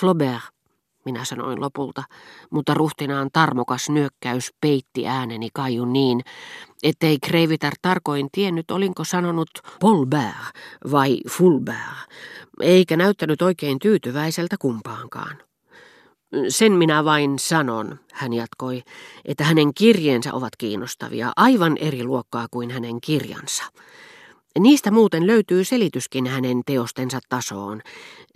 Flaubert, minä sanoin lopulta, mutta ruhtinaan tarmokas nyökkäys peitti ääneni kaijun niin, ettei Kreivitar tarkoin tiennyt, olinko sanonut Polbert vai Fulbert, eikä näyttänyt oikein tyytyväiseltä kumpaankaan. Sen minä vain sanon, hän jatkoi, että hänen kirjeensä ovat kiinnostavia, aivan eri luokkaa kuin hänen kirjansa. Niistä muuten löytyy selityskin hänen teostensa tasoon,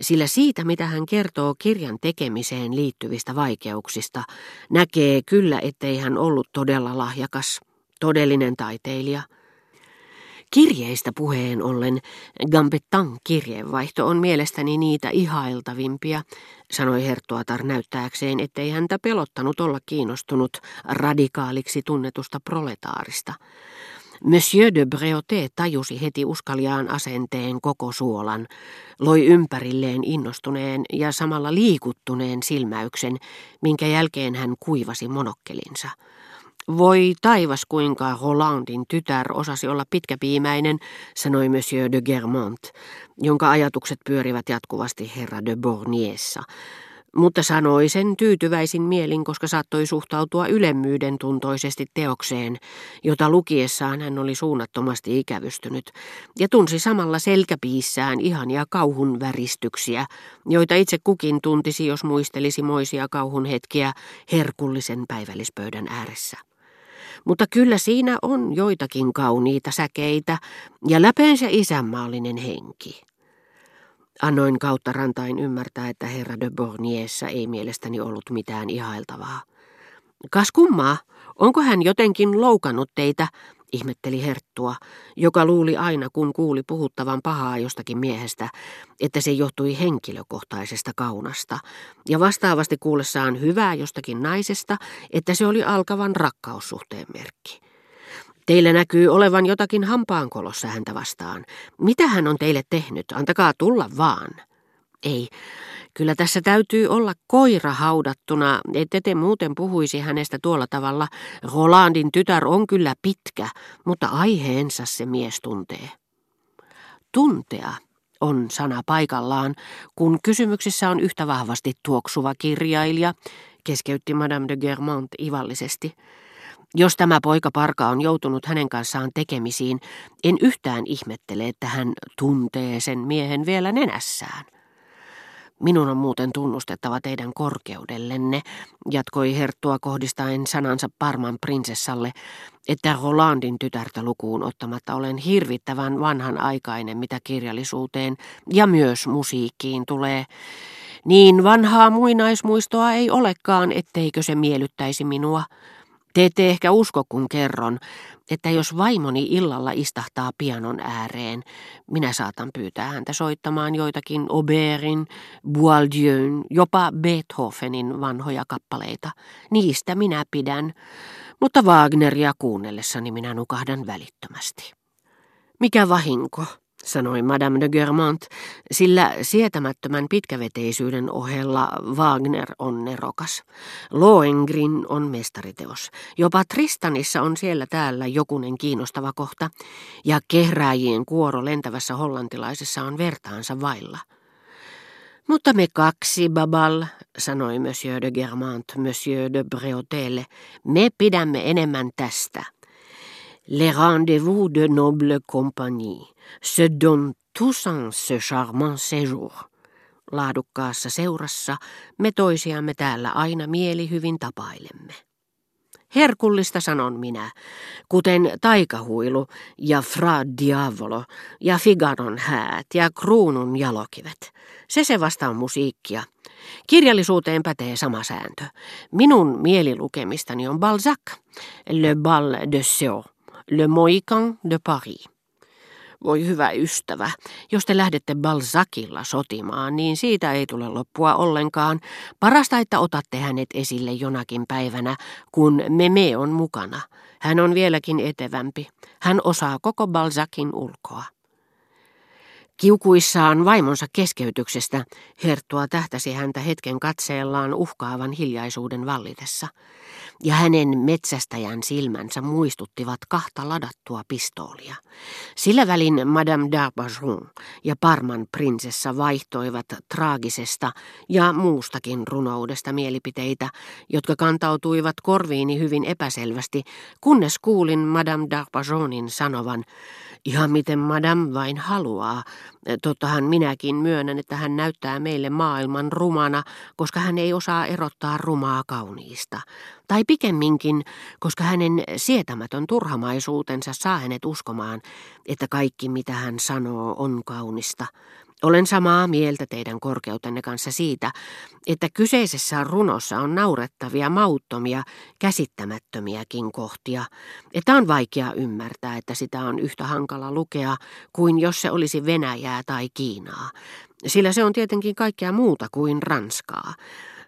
sillä siitä, mitä hän kertoo kirjan tekemiseen liittyvistä vaikeuksista, näkee kyllä, ettei hän ollut todella lahjakas, todellinen taiteilija. Kirjeistä puheen ollen Gambettan kirjeenvaihto on mielestäni niitä ihailtavimpia, sanoi Herttuatar näyttääkseen, ettei häntä pelottanut olla kiinnostunut radikaaliksi tunnetusta proletaarista. Monsieur de Breauté tajusi heti uskaliaan asenteen koko suolan, loi ympärilleen innostuneen ja samalla liikuttuneen silmäyksen, minkä jälkeen hän kuivasi monokkelinsa. Voi taivas kuinka Rolandin tytär osasi olla pitkäpiimäinen, sanoi Monsieur de Germont, jonka ajatukset pyörivät jatkuvasti herra de Borniessa, mutta sanoi sen tyytyväisin mielin, koska saattoi suhtautua ylemmyyden tuntoisesti teokseen, jota lukiessaan hän oli suunnattomasti ikävystynyt, ja tunsi samalla selkäpiissään ihania kauhun väristyksiä, joita itse kukin tuntisi, jos muistelisi moisia kauhun hetkiä herkullisen päivällispöydän ääressä. Mutta kyllä siinä on joitakin kauniita säkeitä ja läpeensä isänmaallinen henki. Annoin kautta rantain ymmärtää, että herra de Borniessa ei mielestäni ollut mitään ihailtavaa. Kas kummaa, onko hän jotenkin loukannut teitä, ihmetteli Herttua, joka luuli aina, kun kuuli puhuttavan pahaa jostakin miehestä, että se johtui henkilökohtaisesta kaunasta, ja vastaavasti kuullessaan hyvää jostakin naisesta, että se oli alkavan rakkaussuhteen merkki. Teillä näkyy olevan jotakin hampaankolossa häntä vastaan. Mitä hän on teille tehnyt? Antakaa tulla vaan. Ei, kyllä tässä täytyy olla koira haudattuna, ette te muuten puhuisi hänestä tuolla tavalla. Rolandin tytär on kyllä pitkä, mutta aiheensa se mies tuntee. Tuntea on sana paikallaan, kun kysymyksessä on yhtä vahvasti tuoksuva kirjailija, keskeytti Madame de Germont ivallisesti. Jos tämä poika parka on joutunut hänen kanssaan tekemisiin, en yhtään ihmettele, että hän tuntee sen miehen vielä nenässään. Minun on muuten tunnustettava teidän korkeudellenne, jatkoi Herttua kohdistaen sanansa Parman prinsessalle, että Rolandin tytärtä lukuun ottamatta olen hirvittävän vanhan aikainen, mitä kirjallisuuteen ja myös musiikkiin tulee. Niin vanhaa muinaismuistoa ei olekaan, etteikö se miellyttäisi minua. Te ette ehkä usko, kun kerron, että jos vaimoni illalla istahtaa pianon ääreen, minä saatan pyytää häntä soittamaan joitakin Auberin, Boaldieun, jopa Beethovenin vanhoja kappaleita. Niistä minä pidän, mutta Wagneria kuunnellessani minä nukahdan välittömästi. Mikä vahinko? Sanoi Madame de Germont, sillä sietämättömän pitkäveteisyyden ohella Wagner on nerokas. Lohengrin on mestariteos. Jopa Tristanissa on siellä täällä jokunen kiinnostava kohta, ja kehrääjien kuoro lentävässä hollantilaisessa on vertaansa vailla. Mutta me kaksi, Babal, sanoi Monsieur de Germant Monsieur de Breautelle, me pidämme enemmän tästä. Les rendez-vous de noble compagnie se donnent tous en ce charmant séjour. Laadukkaassa seurassa me toisiamme täällä aina mielihyvin tapailemme. Herkullista sanon minä, kuten taikahuilu ja Fra Diavolo ja Figaron häät ja kruunun jalokivet. Se se vasta on musiikkia. Kirjallisuuteen pätee sama sääntö. Minun mielilukemistani on Balzac, Le Bal de Sceaux. Le Moican de Paris. Voi hyvä ystävä, jos te lähdette Balzacilla sotimaan, niin siitä ei tule loppua ollenkaan. Parasta, että otatte hänet esille jonakin päivänä, kun Meme on mukana. Hän on vieläkin etevämpi. Hän osaa koko Balzacin ulkoa. Kiukuissaan vaimonsa keskeytyksestä Herttua tähtäsi häntä hetken katseellaan uhkaavan hiljaisuuden vallitessa. Ja hänen metsästäjän silmänsä muistuttivat kahta ladattua pistoolia. Sillä välin Madame d'Arbajon ja Parman prinsessa vaihtoivat traagisesta ja muustakin runoudesta mielipiteitä, jotka kantautuivat korviini hyvin epäselvästi, kunnes kuulin Madame d'Arbajonin sanovan, ihan miten Madame vain haluaa. Tottahan minäkin myönnän, että hän näyttää meille maailman rumana, koska hän ei osaa erottaa rumaa kauniista. Tai pikemminkin, koska hänen sietämätön turhamaisuutensa saa hänet uskomaan, että kaikki mitä hän sanoo on kaunista. Olen samaa mieltä teidän korkeutenne kanssa siitä, että kyseisessä runossa on naurettavia, mauttomia, käsittämättömiäkin kohtia, että on vaikea ymmärtää, että sitä on yhtä hankala lukea kuin jos se olisi Venäjää tai Kiinaa, sillä se on tietenkin kaikkea muuta kuin Ranskaa.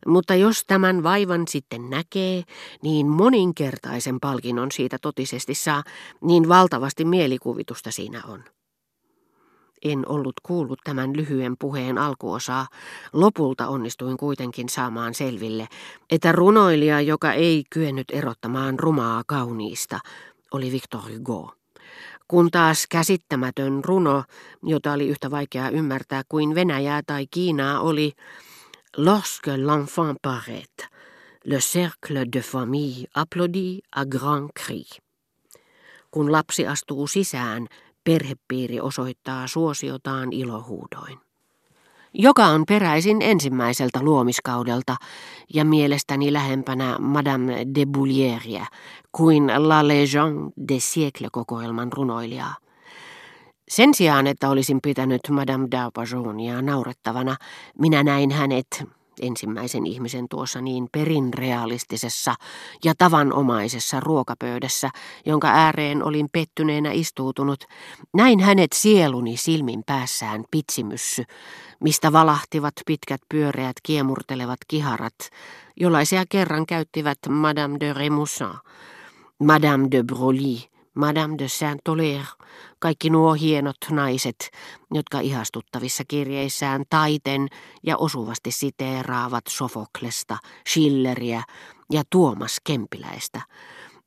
Mutta jos tämän vaivan sitten näkee, niin moninkertaisen palkinnon siitä totisesti saa, niin valtavasti mielikuvitusta siinä on. En ollut kuullut tämän lyhyen puheen alkuosaa. Lopulta onnistuin kuitenkin saamaan selville, että runoilija, joka ei kyennyt erottamaan rumaa kauniista, oli Victor Hugo. Kun taas käsittämätön runo, jota oli yhtä vaikea ymmärtää kuin Venäjää tai Kiinaa, oli Lorsque l'enfant paraît, le cercle de famille applaudit à grand cri. Kun lapsi astuu sisään, perhepiiri osoittaa suosiotaan ilohuudoin. Joka on peräisin ensimmäiseltä luomiskaudelta ja mielestäni lähempänä Madame de Boulieria kuin La Légende des siècles-kokoelman runoilijaa. Sen sijaan, että olisin pitänyt Madame d'Arpajonia naurettavana, minä näin hänet, ensimmäisen ihmisen tuossa niin perinrealistisessa ja tavanomaisessa ruokapöydässä, jonka ääreen olin pettyneenä istuutunut, näin hänet sieluni silmin päässään pitsimyssy, mistä valahtivat pitkät pyöreät kiemurtelevat kiharat, jollaisia kerran käyttivät Madame de Remoussin, Madame de Broglie, Madame de Saint-Olaire, kaikki nuo hienot naiset, jotka ihastuttavissa kirjeissään taiten ja osuvasti siteeraavat Sofoklesta, Schilleriä ja Tuomas Kempiläistä,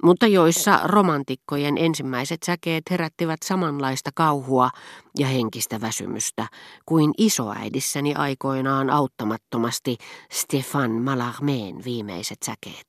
mutta joissa romantikkojen ensimmäiset säkeet herättivät samanlaista kauhua ja henkistä väsymystä kuin isoäidissäni aikoinaan auttamattomasti Stefan Mallarmeen viimeiset säkeet.